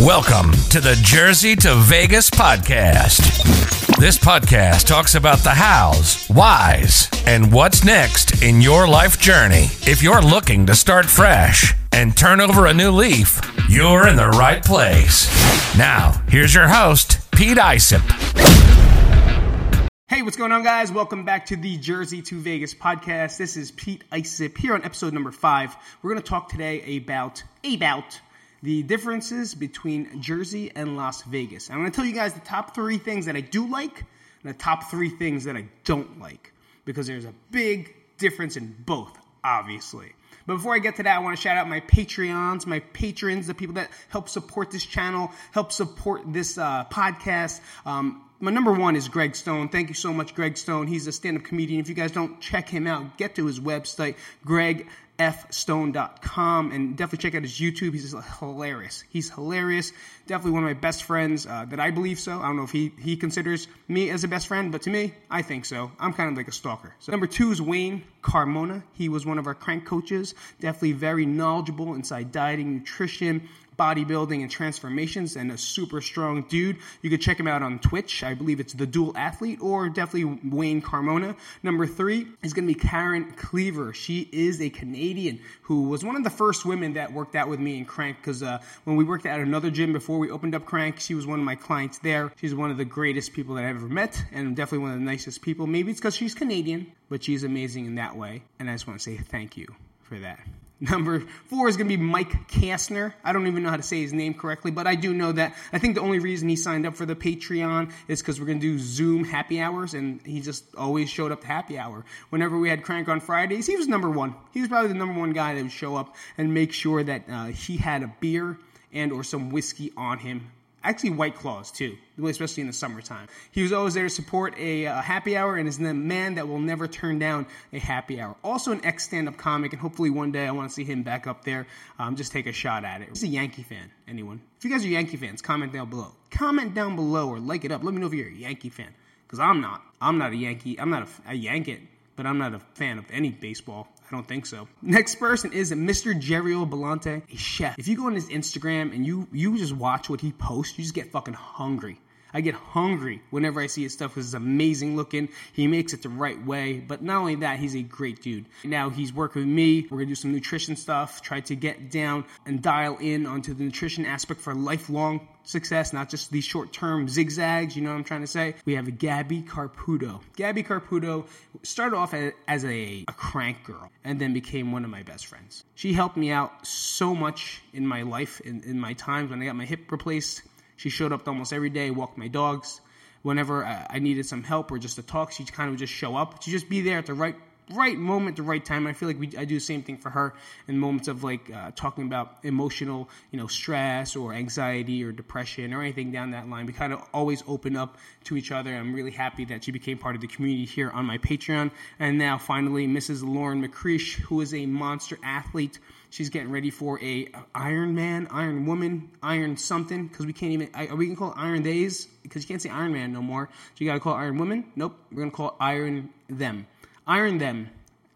Welcome to the Jersey to Vegas podcast. This podcast talks about the hows, whys, and what's next in your life journey. If you're looking to start fresh and turn over a new leaf, you're in the right place. Now, here's your host, Pete Isip. Hey, what's going on, guys? Welcome back to the Jersey to Vegas podcast. This is Pete Isip here on episode number five. We're going to talk today about about the differences between Jersey and Las Vegas. I'm going to tell you guys the top three things that I do like and the top three things that I don't like because there's a big difference in both, obviously. But before I get to that, I want to shout out my Patreons, my patrons, the people that help support this channel, help support this uh, podcast. Um, my number one is Greg Stone. Thank you so much, Greg Stone. He's a stand up comedian. If you guys don't check him out, get to his website, Greg fstone.com and definitely check out his YouTube. He's hilarious. He's hilarious. Definitely one of my best friends uh, that I believe so. I don't know if he, he considers me as a best friend, but to me, I think so. I'm kind of like a stalker. So number two is Wayne Carmona. He was one of our crank coaches. Definitely very knowledgeable inside dieting, nutrition, bodybuilding and transformations and a super strong dude. You can check him out on Twitch. I believe it's The Dual Athlete or definitely Wayne Carmona. Number three is going to be Karen Cleaver. She is a Canadian who was one of the first women that worked out with me in Crank because uh, when we worked at another gym before we opened up Crank, she was one of my clients there. She's one of the greatest people that I've ever met and definitely one of the nicest people. Maybe it's because she's Canadian, but she's amazing in that way. And I just want to say thank you for that. Number four is going to be Mike Kastner. I don't even know how to say his name correctly, but I do know that. I think the only reason he signed up for the Patreon is because we're going to do Zoom happy hours, and he just always showed up to happy hour. Whenever we had Crank on Fridays, he was number one. He was probably the number one guy that would show up and make sure that uh, he had a beer and or some whiskey on him actually White Claws too, especially in the summertime. He was always there to support a, a, happy hour and is the man that will never turn down a happy hour. Also an ex stand-up comic, and hopefully one day I want to see him back up there. Um, just take a shot at it. He's a Yankee fan. Anyone? If you guys are Yankee fans, comment down below. Comment down below or like it up. Let me know if you're a Yankee fan, because I'm not. I'm not a Yankee. I'm not a, a Yankee but I'm not a fan of any baseball. I don't think so. Next person is Mr. Jerio Belante, a chef. If you go on his Instagram and you you just watch what he posts, you just get fucking hungry. I get hungry whenever I see his stuff because it's amazing looking. He makes it the right way. But not only that, he's a great dude. Now he's working with me. We're gonna do some nutrition stuff, try to get down and dial in onto the nutrition aspect for lifelong success, not just these short term zigzags. You know what I'm trying to say? We have Gabby Carputo. Gabby Carputo started off as a, a crank girl and then became one of my best friends. She helped me out so much in my life, in, in my times when I got my hip replaced she showed up almost every day, walked my dogs. Whenever I needed some help or just to talk, she'd kind of just show up. She'd just be there at the right right moment, the right time. I feel like we, I do the same thing for her in moments of like uh, talking about emotional, you know, stress or anxiety or depression or anything down that line. We kind of always open up to each other. I'm really happy that she became part of the community here on my Patreon. And now finally, Mrs. Lauren McCreesh, who is a monster athlete. She's getting ready for a Iron Man, Iron Woman, Iron something because we can't even. Are we gonna call it Iron Days because you can't say Iron Man no more. So you gotta call it Iron Woman. Nope, we're gonna call Iron Them. Iron Them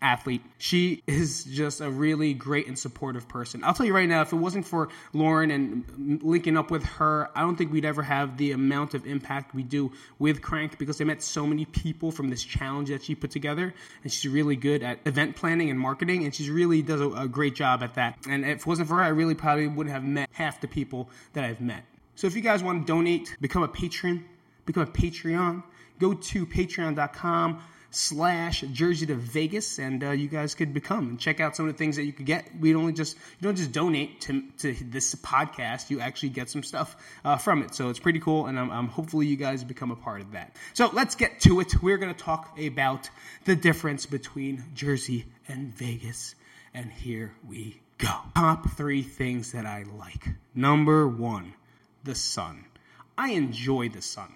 athlete. She is just a really great and supportive person. I'll tell you right now, if it wasn't for Lauren and linking up with her, I don't think we'd ever have the amount of impact we do with Crank because I met so many people from this challenge that she put together. And she's really good at event planning and marketing, and she really does a, a great job at that. And if it wasn't for her, I really probably wouldn't have met half the people that I've met. So if you guys want to donate, become a patron, become a Patreon, go to patreon.com slash Jersey to Vegas, and uh, you guys could become and check out some of the things that you could get. We don't just you don't just donate to, to this podcast; you actually get some stuff uh, from it. So it's pretty cool, and I'm, I'm hopefully you guys become a part of that. So let's get to it. We're going to talk about the difference between Jersey and Vegas, and here we go. Top three things that I like. Number one, the sun. I enjoy the sun.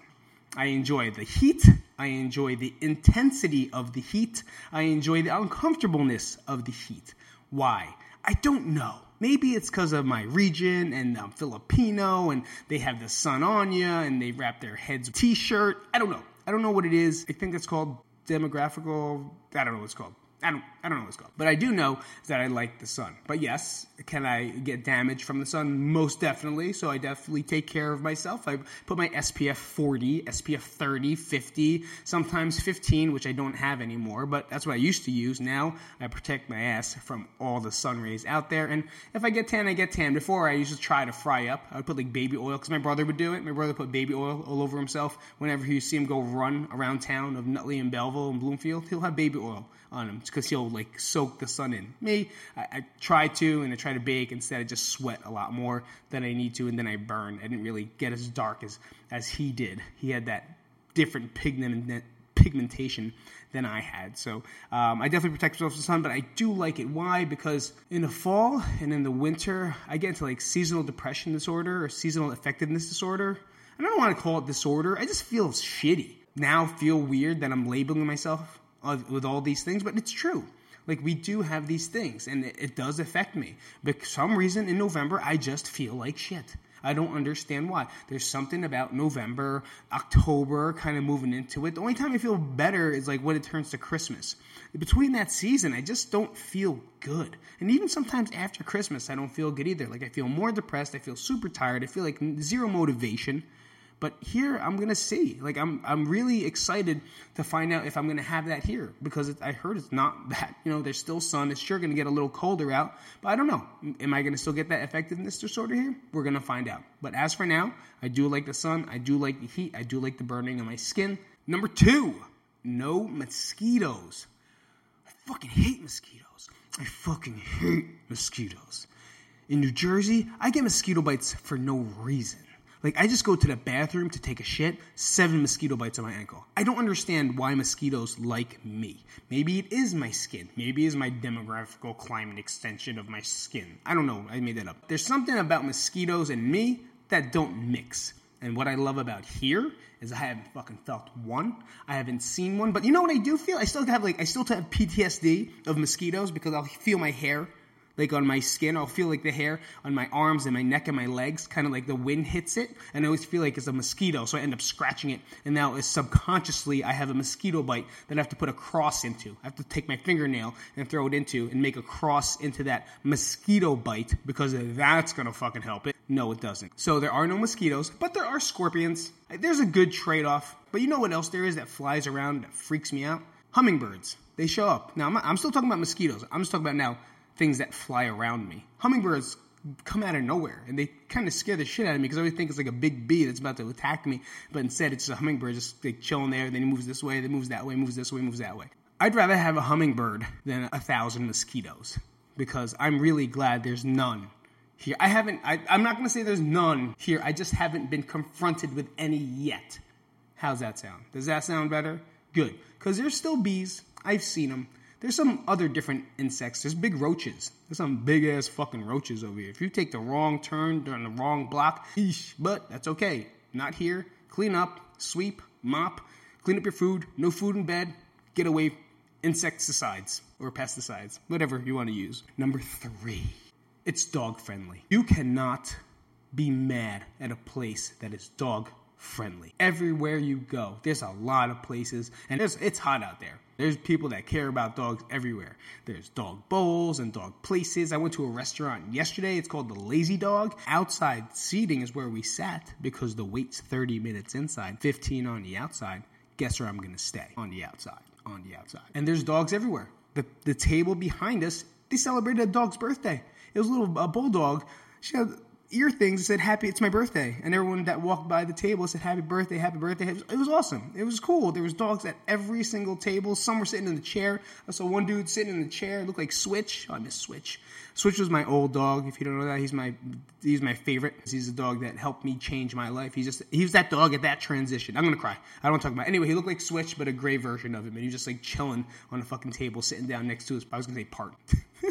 I enjoy the heat. I enjoy the intensity of the heat. I enjoy the uncomfortableness of the heat. Why? I don't know. Maybe it's because of my region and I'm Filipino and they have the sun on you and they wrap their heads t-shirt. I don't know. I don't know what it is. I think it's called demographical. I don't know what it's called. I don't, I don't know what's called. But I do know that I like the sun. But yes, can I get damage from the sun? Most definitely. So I definitely take care of myself. I put my SPF 40, SPF 30, 50, sometimes 15, which I don't have anymore. But that's what I used to use. Now I protect my ass from all the sun rays out there. And if I get tan, I get tan. Before I used to try to fry up. I would put like baby oil because my brother would do it. My brother put baby oil all over himself whenever you see him go run around town of Nutley and Belleville and Bloomfield. He'll have baby oil on him because he'll like soak the sun in. Me, I, I, try to and I try to bake instead. I just sweat a lot more than I need to, and then I burn. I didn't really get as dark as as he did. He had that different pigment pigmentation than I had. So um, I definitely protect myself from the sun, but I do like it. Why? Because in the fall and in the winter, I get into like seasonal depression disorder or seasonal effectiveness disorder. I don't want to call it disorder. I just feel shitty. Now feel weird that I'm labeling myself with all these things, but it's true. Like we do have these things, and it, it does affect me. But some reason in November, I just feel like shit. I don't understand why. There's something about November, October, kind of moving into it. The only time I feel better is like when it turns to Christmas. Between that season, I just don't feel good. And even sometimes after Christmas, I don't feel good either. Like I feel more depressed. I feel super tired. I feel like zero motivation. But here, I'm gonna see. Like, I'm I'm really excited to find out if I'm gonna have that here because it, I heard it's not that. You know, there's still sun. It's sure gonna get a little colder out, but I don't know. Am I gonna still get that effectiveness disorder here? We're gonna find out. But as for now, I do like the sun. I do like the heat. I do like the burning of my skin. Number two, no mosquitoes. I fucking hate mosquitoes. I fucking hate mosquitoes. In New Jersey, I get mosquito bites for no reason. Like I just go to the bathroom to take a shit, seven mosquito bites on my ankle. I don't understand why mosquitoes like me. Maybe it is my skin. Maybe it is my demographical climate extension of my skin. I don't know. I made that up. There's something about mosquitoes and me that don't mix. And what I love about here is I haven't fucking felt one. I haven't seen one. But you know what I do feel? I still have like I still have PTSD of mosquitoes because I'll feel my hair like on my skin. I'll feel like the hair on my arms and my neck and my legs, kind of like the wind hits it, and I always feel like it's a mosquito, so I end up scratching it. And now, is subconsciously, I have a mosquito bite that I have to put a cross into. I have to take my fingernail and throw it into and make a cross into that mosquito bite because that's gonna fucking help it. No, it doesn't. So there are no mosquitoes, but there are scorpions. There's a good trade off. But you know what else there is that flies around that freaks me out? Hummingbirds. They show up. Now, I'm, I'm still talking about mosquitoes. I'm just talking about now things that fly around me. Hummingbirds come out of nowhere and they kind of scare the shit out of me because I always think it's like a big bee that's about to attack me, but instead it's a hummingbird just like chilling there. Then he moves this way, then moves that way, moves this way, moves that way. I'd rather have a hummingbird than a thousand mosquitoes because I'm really glad there's none here. I haven't. I, I'm not going to say there's none here. I just haven't been confronted with any yet. How's that sound? Does that sound better? Good, because there's still bees. I've seen them. There's some other different insects. There's big roaches. There's some big ass fucking roaches over here. If you take the wrong turn during the wrong block, eesh, but that's okay. Not here. Clean up, sweep, mop, clean up your food. No food in bed. Get away insecticides or pesticides, whatever you want to use. Number three, it's dog friendly. You cannot be mad at a place that is dog friendly. Everywhere you go, there's a lot of places, and it's hot out there. There's people that care about dogs everywhere. There's dog bowls and dog places. I went to a restaurant yesterday. It's called the Lazy Dog. Outside seating is where we sat because the wait's 30 minutes inside, 15 on the outside. Guess where I'm going to stay? On the outside. On the outside. And there's dogs everywhere. The, the table behind us, they celebrated a dog's birthday. It was a little a bulldog. She had ear things that said happy it's my birthday. And everyone that walked by the table said happy birthday happy birthday. It was, it was, awesome. It was cool. There was dogs at every single table. Some were sitting in the chair. I saw one dude sitting in the chair. It looked like switch. Oh, i miss switch. Switch was my old dog. If you don't know that he's my he's my favorite. He's a dog that helped me change my life. He's just he was that dog at that transition. I'm gonna cry. I don't talk about it. anyway he looked like switch but a gray version of him. And he was just like chilling on a fucking table sitting down next to his i was gonna say part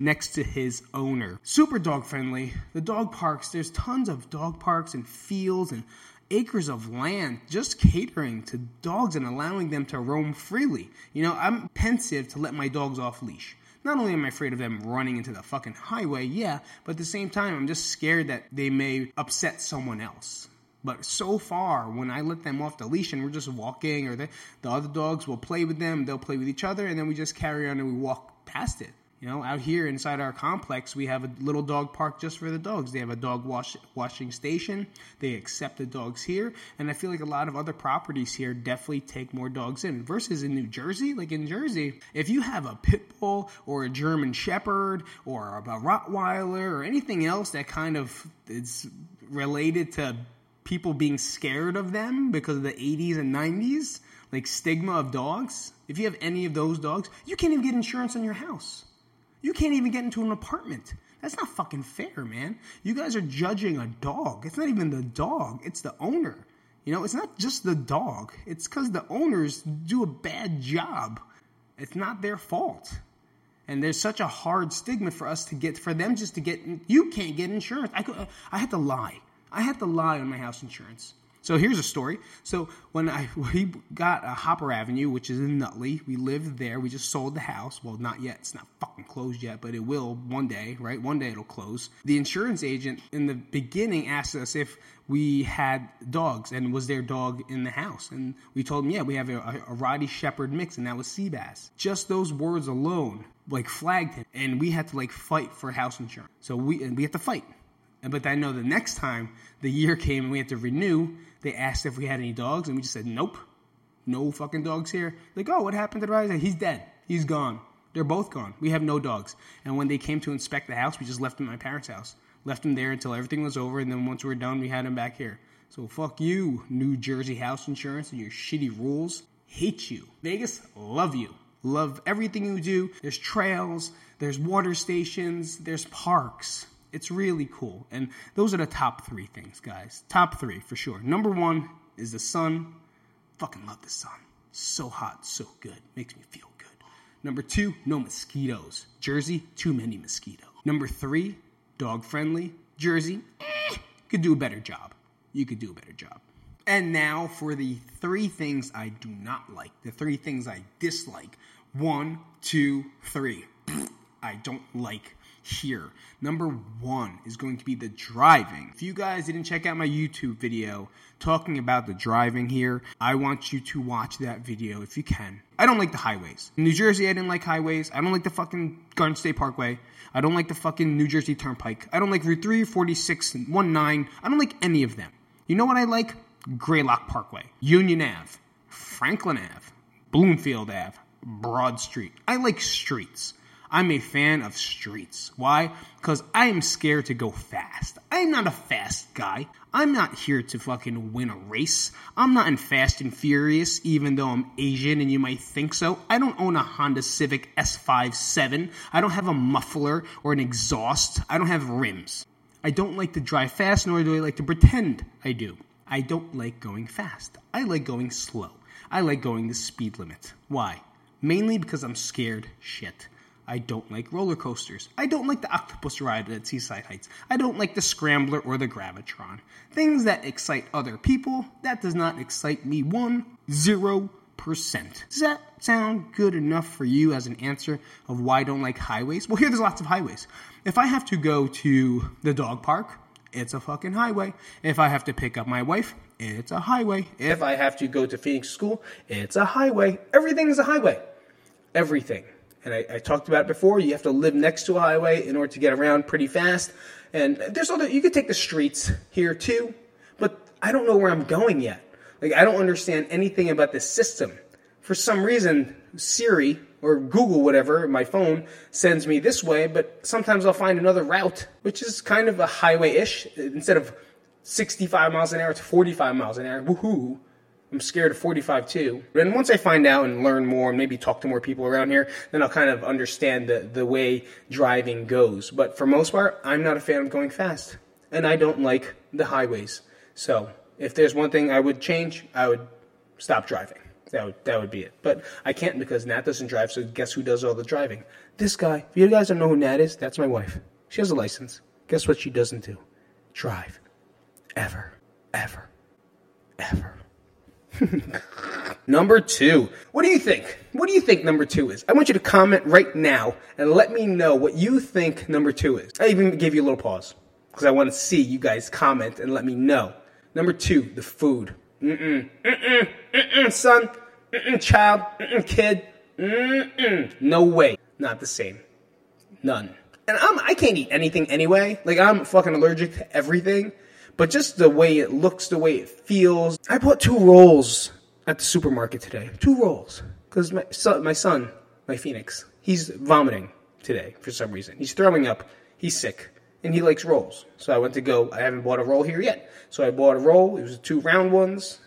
next to his owner. Super dog friendly. The dog parks, there's tons of dog parks and fields and acres of land just catering to dogs and allowing them to roam freely. You know, I'm pensive to let my dogs off leash. Not only am I afraid of them running into the fucking highway, yeah, but at the same time, I'm just scared that they may upset someone else. But so far, when I let them off the leash and we're just walking, or the, the other dogs will play with them, they'll play with each other, and then we just carry on and we walk past it. You know, out here inside our complex, we have a little dog park just for the dogs. They have a dog wash, washing station. They accept the dogs here, and I feel like a lot of other properties here definitely take more dogs in. Versus in New Jersey, like in Jersey, if you have a pit bull or a German Shepherd or a Rottweiler or anything else that kind of is related to people being scared of them because of the 80s and 90s, like stigma of dogs. If you have any of those dogs, you can't even get insurance on your house. You can't even get into an apartment. That's not fucking fair, man. You guys are judging a dog. It's not even the dog, it's the owner. You know, it's not just the dog. It's because the owners do a bad job. It's not their fault. And there's such a hard stigma for us to get, for them just to get, you can't get insurance. I, could, I had to lie. I had to lie on my house insurance. So here's a story. So when I we got a Hopper Avenue, which is in Nutley, we lived there. We just sold the house. Well, not yet. It's not fucking closed yet, but it will one day, right? One day it'll close. The insurance agent in the beginning asked us if we had dogs and was their dog in the house, and we told him, yeah, we have a, a, Rottie Shepherd mix, and that was Seabass. Just those words alone like flagged him, and we had to like fight for house insurance. So we we had to fight. But I know the next time the year came and we had to renew, they asked if we had any dogs, and we just said, nope, no fucking dogs here. Like, oh, what happened to the guy? He's dead. He's gone. They're both gone. We have no dogs. And when they came to inspect the house, we just left them at my parents' house. Left them there until everything was over, and then once we were done, we had them back here. So fuck you, New Jersey house insurance and your shitty rules. Hate you. Vegas, love you. Love everything you do. There's trails, there's water stations, there's parks. It's really cool. And those are the top three things, guys. Top three for sure. Number one is the sun. Fucking love the sun. So hot, so good. Makes me feel good. Number two, no mosquitoes. Jersey, too many mosquitoes. Number three, dog friendly. Jersey, eh, could do a better job. You could do a better job. And now for the three things I do not like, the three things I dislike. One, two, three. I don't like here. Number one is going to be the driving. If you guys didn't check out my YouTube video talking about the driving here, I want you to watch that video if you can. I don't like the highways. In New Jersey, I didn't like highways. I don't like the fucking Garden State Parkway. I don't like the fucking New Jersey Turnpike. I don't like Route 3, 46, 19. I don't like any of them. You know what I like? Greylock Parkway, Union Ave, Franklin Ave, Bloomfield Ave, Broad Street. I like streets. I'm a fan of streets. Why? Because I am scared to go fast. I'm not a fast guy. I'm not here to fucking win a race. I'm not in Fast and Furious, even though I'm Asian and you might think so. I don't own a Honda Civic S57. I don't have a muffler or an exhaust. I don't have rims. I don't like to drive fast, nor do I like to pretend I do. I don't like going fast. I like going slow. I like going the speed limit. Why? Mainly because I'm scared shit. I don't like roller coasters. I don't like the octopus ride at Seaside Heights. I don't like the Scrambler or the Gravitron. Things that excite other people, that does not excite me one, zero percent. Does that sound good enough for you as an answer of why I don't like highways? Well, here there's lots of highways. If I have to go to the dog park, it's a fucking highway. If I have to pick up my wife, it's a highway. If I have to go to Phoenix School, it's a highway. Everything is a highway. Everything and I, I, talked about it before. You have to live next to a highway in order to get around pretty fast. And there's other you could take the streets here too, but I don't know where I'm going yet. Like I don't understand anything about this system. For some reason, Siri or Google, whatever, my phone sends me this way, but sometimes I'll find another route, which is kind of a highway-ish. Instead of 65 miles an hour, it's 45 miles an hour. Woohoo! I'm scared of 45 too. And once I find out and learn more and maybe talk to more people around here, then I'll kind of understand the, the way driving goes. But for most part, I'm not a fan of going fast. And I don't like the highways. So if there's one thing I would change, I would stop driving. That would that would be it. But I can't because Nat doesn't drive, so guess who does all the driving? This guy. If you guys don't know who Nat is, that's my wife. She has a license. Guess what she doesn't do? Drive. Ever. Ever. Ever. number two. What do you think? What do you think number two is? I want you to comment right now and let me know what you think number two is. I even gave you a little pause because I want to see you guys comment and let me know. Number two, the food. Mm-mm, mm-mm, mm-mm, son, mm-mm, child, mm-mm, kid, mm-mm. No way. Not the same. None. And I'm, I can't eat anything anyway. Like, I'm fucking allergic to everything. But just the way it looks, the way it feels. I bought two rolls at the supermarket today. Two rolls. Because my son, my son, my Phoenix, he's vomiting today for some reason. He's throwing up. He's sick. And he likes rolls. So I went to go. I haven't bought a roll here yet. So I bought a roll. It was two round ones.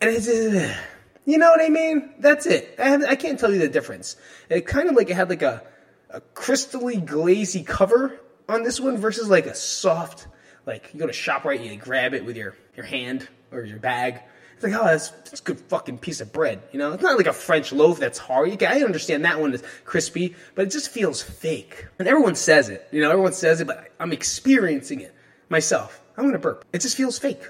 And it's, uh, you know what I mean? That's it. I, have, I can't tell you the difference. It kind of like it had like a, a crystally glazy cover on this one versus like a soft, like you go to ShopRite, and you grab it with your, your hand or your bag. It's like, oh, that's, that's a good fucking piece of bread. You know, it's not like a French loaf that's hard. You can, I understand that one is crispy, but it just feels fake. And everyone says it. You know, everyone says it, but I'm experiencing it myself. I'm gonna burp. It just feels fake.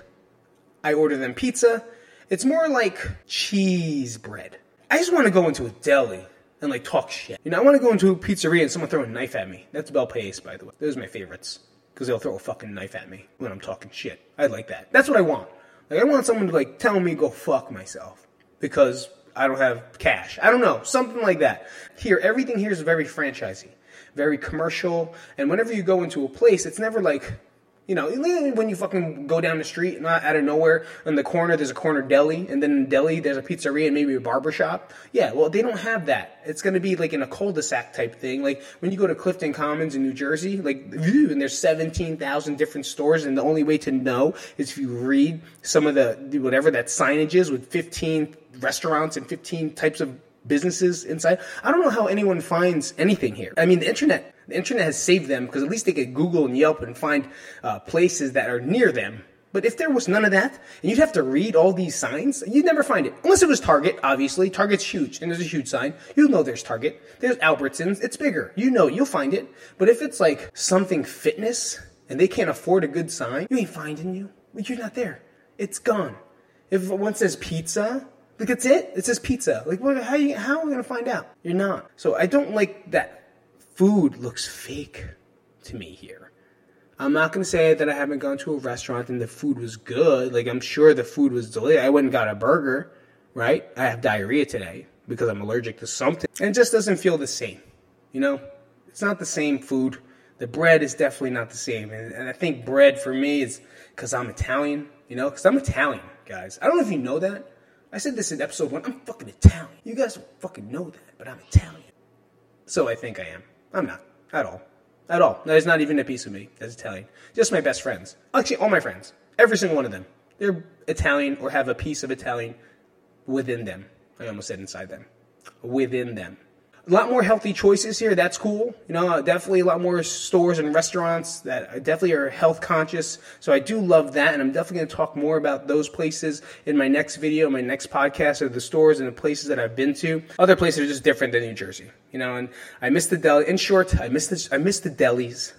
I order them pizza. It's more like cheese bread. I just want to go into a deli and like talk shit. You know, I want to go into a pizzeria and someone throw a knife at me. That's Bel Paese, by the way. Those are my favorites because they'll throw a fucking knife at me when I'm talking shit. I like that. That's what I want. Like I want someone to like tell me go fuck myself because I don't have cash. I don't know, something like that. Here, everything here is very franchisey, very commercial, and whenever you go into a place, it's never like you know, when you fucking go down the street, not out of nowhere, in the corner there's a corner deli, and then in deli there's a pizzeria and maybe a barber shop. Yeah, well, they don't have that. It's to be like in a cul-de-sac type thing. Like when you go to Clifton Commons in New Jersey, like, and there's 17,000 different stores, and the only way to know is if you read some of the, whatever that signage is with 15 restaurants and 15 types of businesses inside. I don't know how anyone finds anything here. I mean, the internet the internet has saved them because at least they could Google and Yelp and find uh, places that are near them. But if there was none of that, and you'd have to read all these signs, you'd never find it. Unless it was Target, obviously. Target's huge, and there's a huge sign. You'll know there's Target. There's Albertsons. It's bigger. You know, you'll find it. But if it's like something fitness, and they can't afford a good sign, you ain't finding you. You're not there. It's gone. If one says pizza, like that's it. It says pizza. Like, how, you, how are we gonna find out? You're not. So I don't like that food looks fake to me here. I'm not gonna say that I haven't gone to a restaurant and the food was good. Like I'm sure the food was delicious. I went and got a burger, right? I have diarrhea today because I'm allergic to something, and it just doesn't feel the same. You know, it's not the same food. The bread is definitely not the same, and, and I think bread for me is because I'm Italian. You know, because I'm Italian, guys. I don't know if you know that. I said this in episode one. I'm fucking Italian. You guys don't fucking know that, but I'm Italian. So I think I am. I'm not. At all. At all. There's not even a piece of me that's Italian. Just my best friends. Actually, all my friends. Every single one of them. They're Italian or have a piece of Italian within them. I almost said inside them. Within them a lot more healthy choices here. That's cool. You know, definitely a lot more stores and restaurants that definitely are health conscious. So I do love that, and I'm definitely going to talk more about those places in my next video, my next podcast, of the stores and the places that I've been to. Other places are just different than New Jersey. You know, and I miss the deli. In short, I miss the I miss the delis.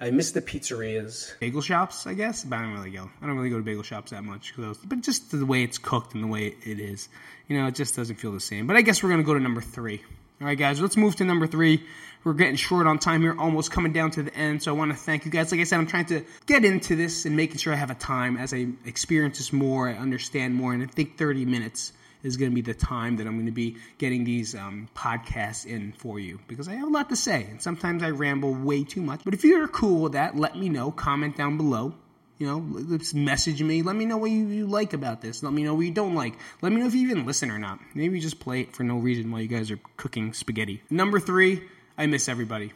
I miss the pizzerias. Bagel shops, I guess, but I don't really go. I don't really go to bagel shops that much, but just the way it's cooked and the way it is, you know, it just doesn't feel the same. But I guess we're gonna go to number three. All right, guys, let's move to number three. We're getting short on time here, almost coming down to the end. So I want to thank you guys. Like I said, I'm trying to get into this and making sure I have a time as I experience this more, I understand more, and I think 30 minutes is going to be the time that I'm going to be getting these um, podcasts in for you because I have a lot to say and sometimes I ramble way too much. But if you're cool with that, let me know. Comment down below. You know, message me. Let me know what you, you, like about this. Let me know what you don't like. Let me know if you even listen or not. Maybe just play it for no reason while you guys are cooking spaghetti. Number three, I miss everybody.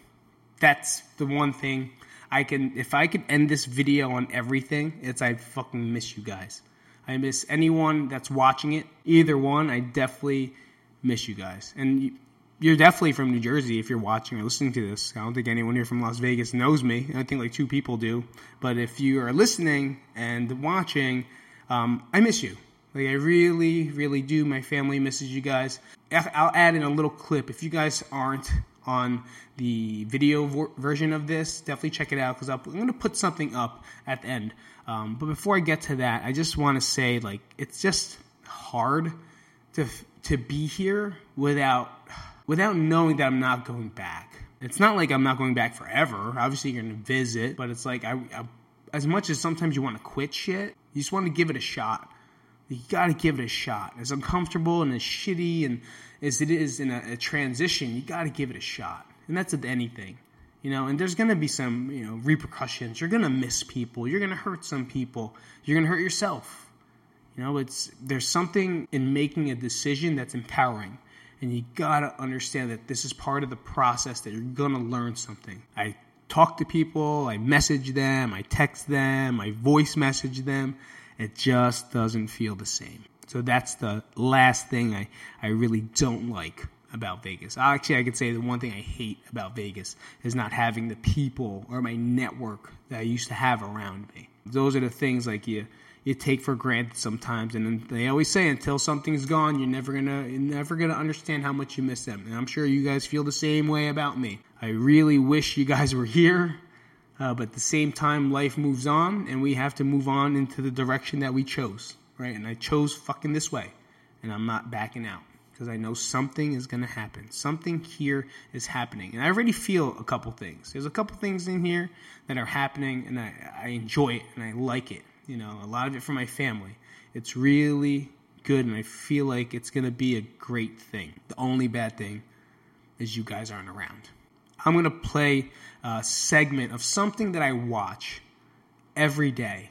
That's the one thing I can. If I could end this video on everything, it's I fucking miss you guys. I miss anyone that's watching it. Either one, I definitely miss you guys. And you're definitely from New Jersey if you're watching or listening to this. I don't think anyone here from Las Vegas knows me. I think like two people do. But if you are listening and watching, um, I miss you. Like I really, really do. My family misses you guys. I'll add in a little clip if you guys aren't on the video vo- version of this. Definitely check it out because I'm going to put something up at the end. Um, but before I get to that, I just want to say like it's just hard to to be here without without knowing that I'm not going back. It's not like I'm not going back forever. Obviously, you're going to visit, but it's like I, I as much as sometimes you want to quit shit, You just want to give it a shot. You got to give it a shot. As uncomfortable and as shitty and as it is in a, a transition, you got to give it a shot. And that's with anything. You know, and there's going to be some, you know, repercussions. You're going to miss people. You're going to hurt some people. You're going to hurt yourself. You know, it's there's something in making a decision that's empowering. And you got to understand that this is part of the process that you're to learn something. I talk to people, I message them, I text them, I voice message them. It just doesn't feel the same. So that's the last thing I, I really don't like about Vegas. Actually, I could say the one thing I hate about Vegas is not having the people or my network that I used to have around me. Those are the things like you you take for granted sometimes, and they always say until something's gone, you're never gonna you're never gonna understand how much you miss them. And I'm sure you guys feel the same way about me. I really wish you guys were here. Uh, but at the same time, life moves on, and we have to move on into the direction that we chose, right? And I chose fucking this way, and I'm not backing out because I know something is going to happen. Something here is happening. And I already feel a couple things. There's a couple things in here that are happening, and I, I enjoy it and I like it. You know, a lot of it for my family. It's really good, and I feel like it's going to be a great thing. The only bad thing is you guys aren't around. I'm going to play a segment of something that I watch every day.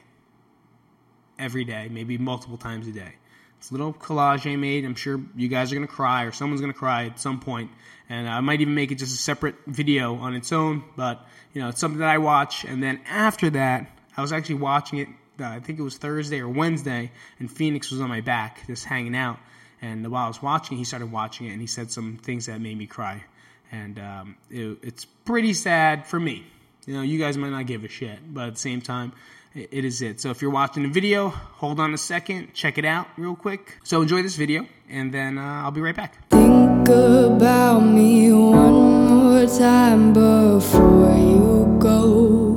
Every day, maybe multiple times a day. It's a little collage I made. I'm sure you guys are going to cry or someone's going to cry at some point. And I might even make it just a separate video on its own. But, you know, it's something that I watch. And then after that, I was actually watching it, uh, I think it was Thursday or Wednesday, and Phoenix was on my back just hanging out. And while I was watching he started watching it and he said some things that made me cry. And um, it, it's pretty sad for me. You know, you guys might not give a shit, but at the same time, it is it. So if you're watching the video, hold on a second, check it out real quick. So enjoy this video, and then uh, I'll be right back. Think about me one more time before you go.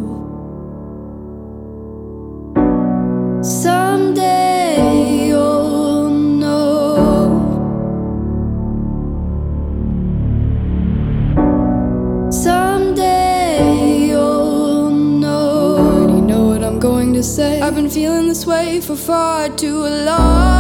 I've been feeling this way for far too long.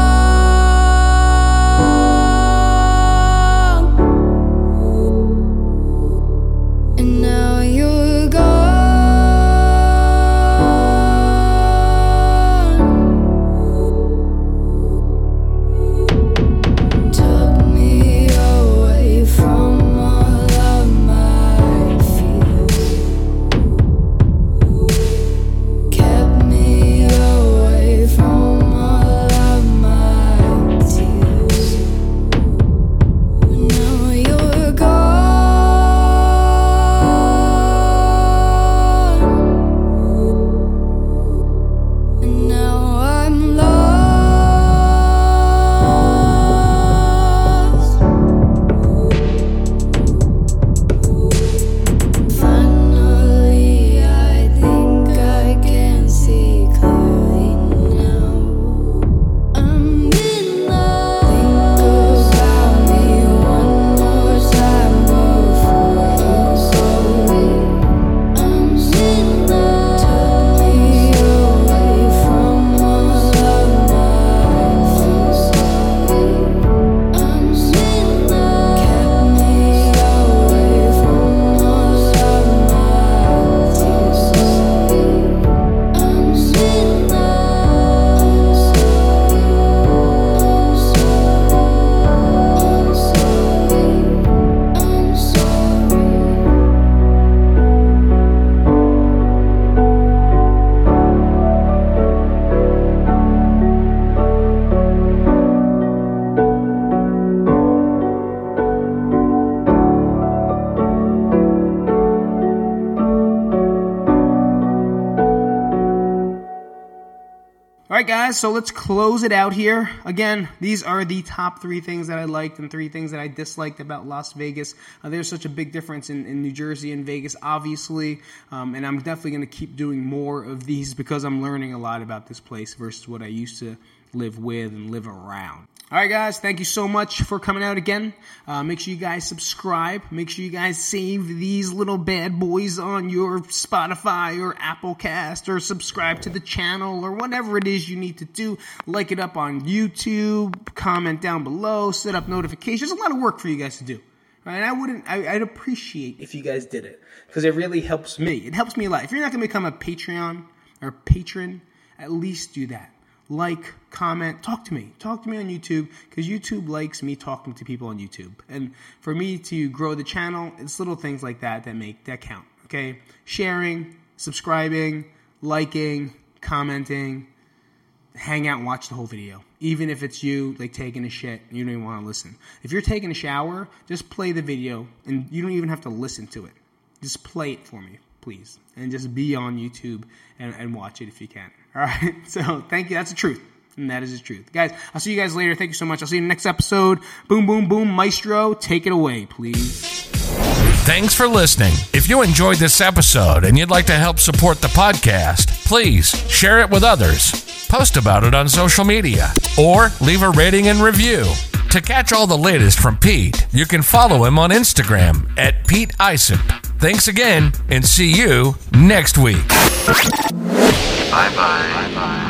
Guys, so let's close it out here. Again, these are the top three things that I liked and three things that I disliked about Las Vegas. Uh, there's such a big difference in, in New Jersey and Vegas, obviously, um, and I'm definitely going to keep doing more of these because I'm learning a lot about this place versus what I used to live with and live around. All right, guys, thank you so much for coming out again. Uh, make sure you guys subscribe. Make sure you guys save these little bad boys on your Spotify or Apple Cast or subscribe to the channel or whatever it is you need to do. Like it up on YouTube, comment down below, set up notifications. There's a lot of work for you guys to do. And I wouldn't, I, would appreciate if you guys did it because it really helps me. It helps me a lot. If you're not going to become a Patreon or patron, at least do that like, comment, talk to me. Talk to me on YouTube because YouTube likes me talking to people on YouTube. And for me to grow the channel, it's little things like that that make that count. Okay? Sharing, subscribing, liking, commenting, hang out and watch the whole video. Even if it's you like taking a shit, you don't even want to listen. If you're taking a shower, just play the video and you don't even have to listen to it. Just play it for me, please. And just be on YouTube and, and watch it if you can. All right. So thank you. That's the truth. And that is the truth. Guys, I'll see you guys later. Thank you so much. I'll see you in the next episode. Boom, boom, boom. Maestro, take it away, please. Thanks for listening. If you enjoyed this episode and you'd like to help support the podcast, please share it with others, post about it on social media, or leave a rating and review. To catch all the latest from Pete, you can follow him on Instagram at Pete Isip. Thanks again, and see you next week. Bye bye.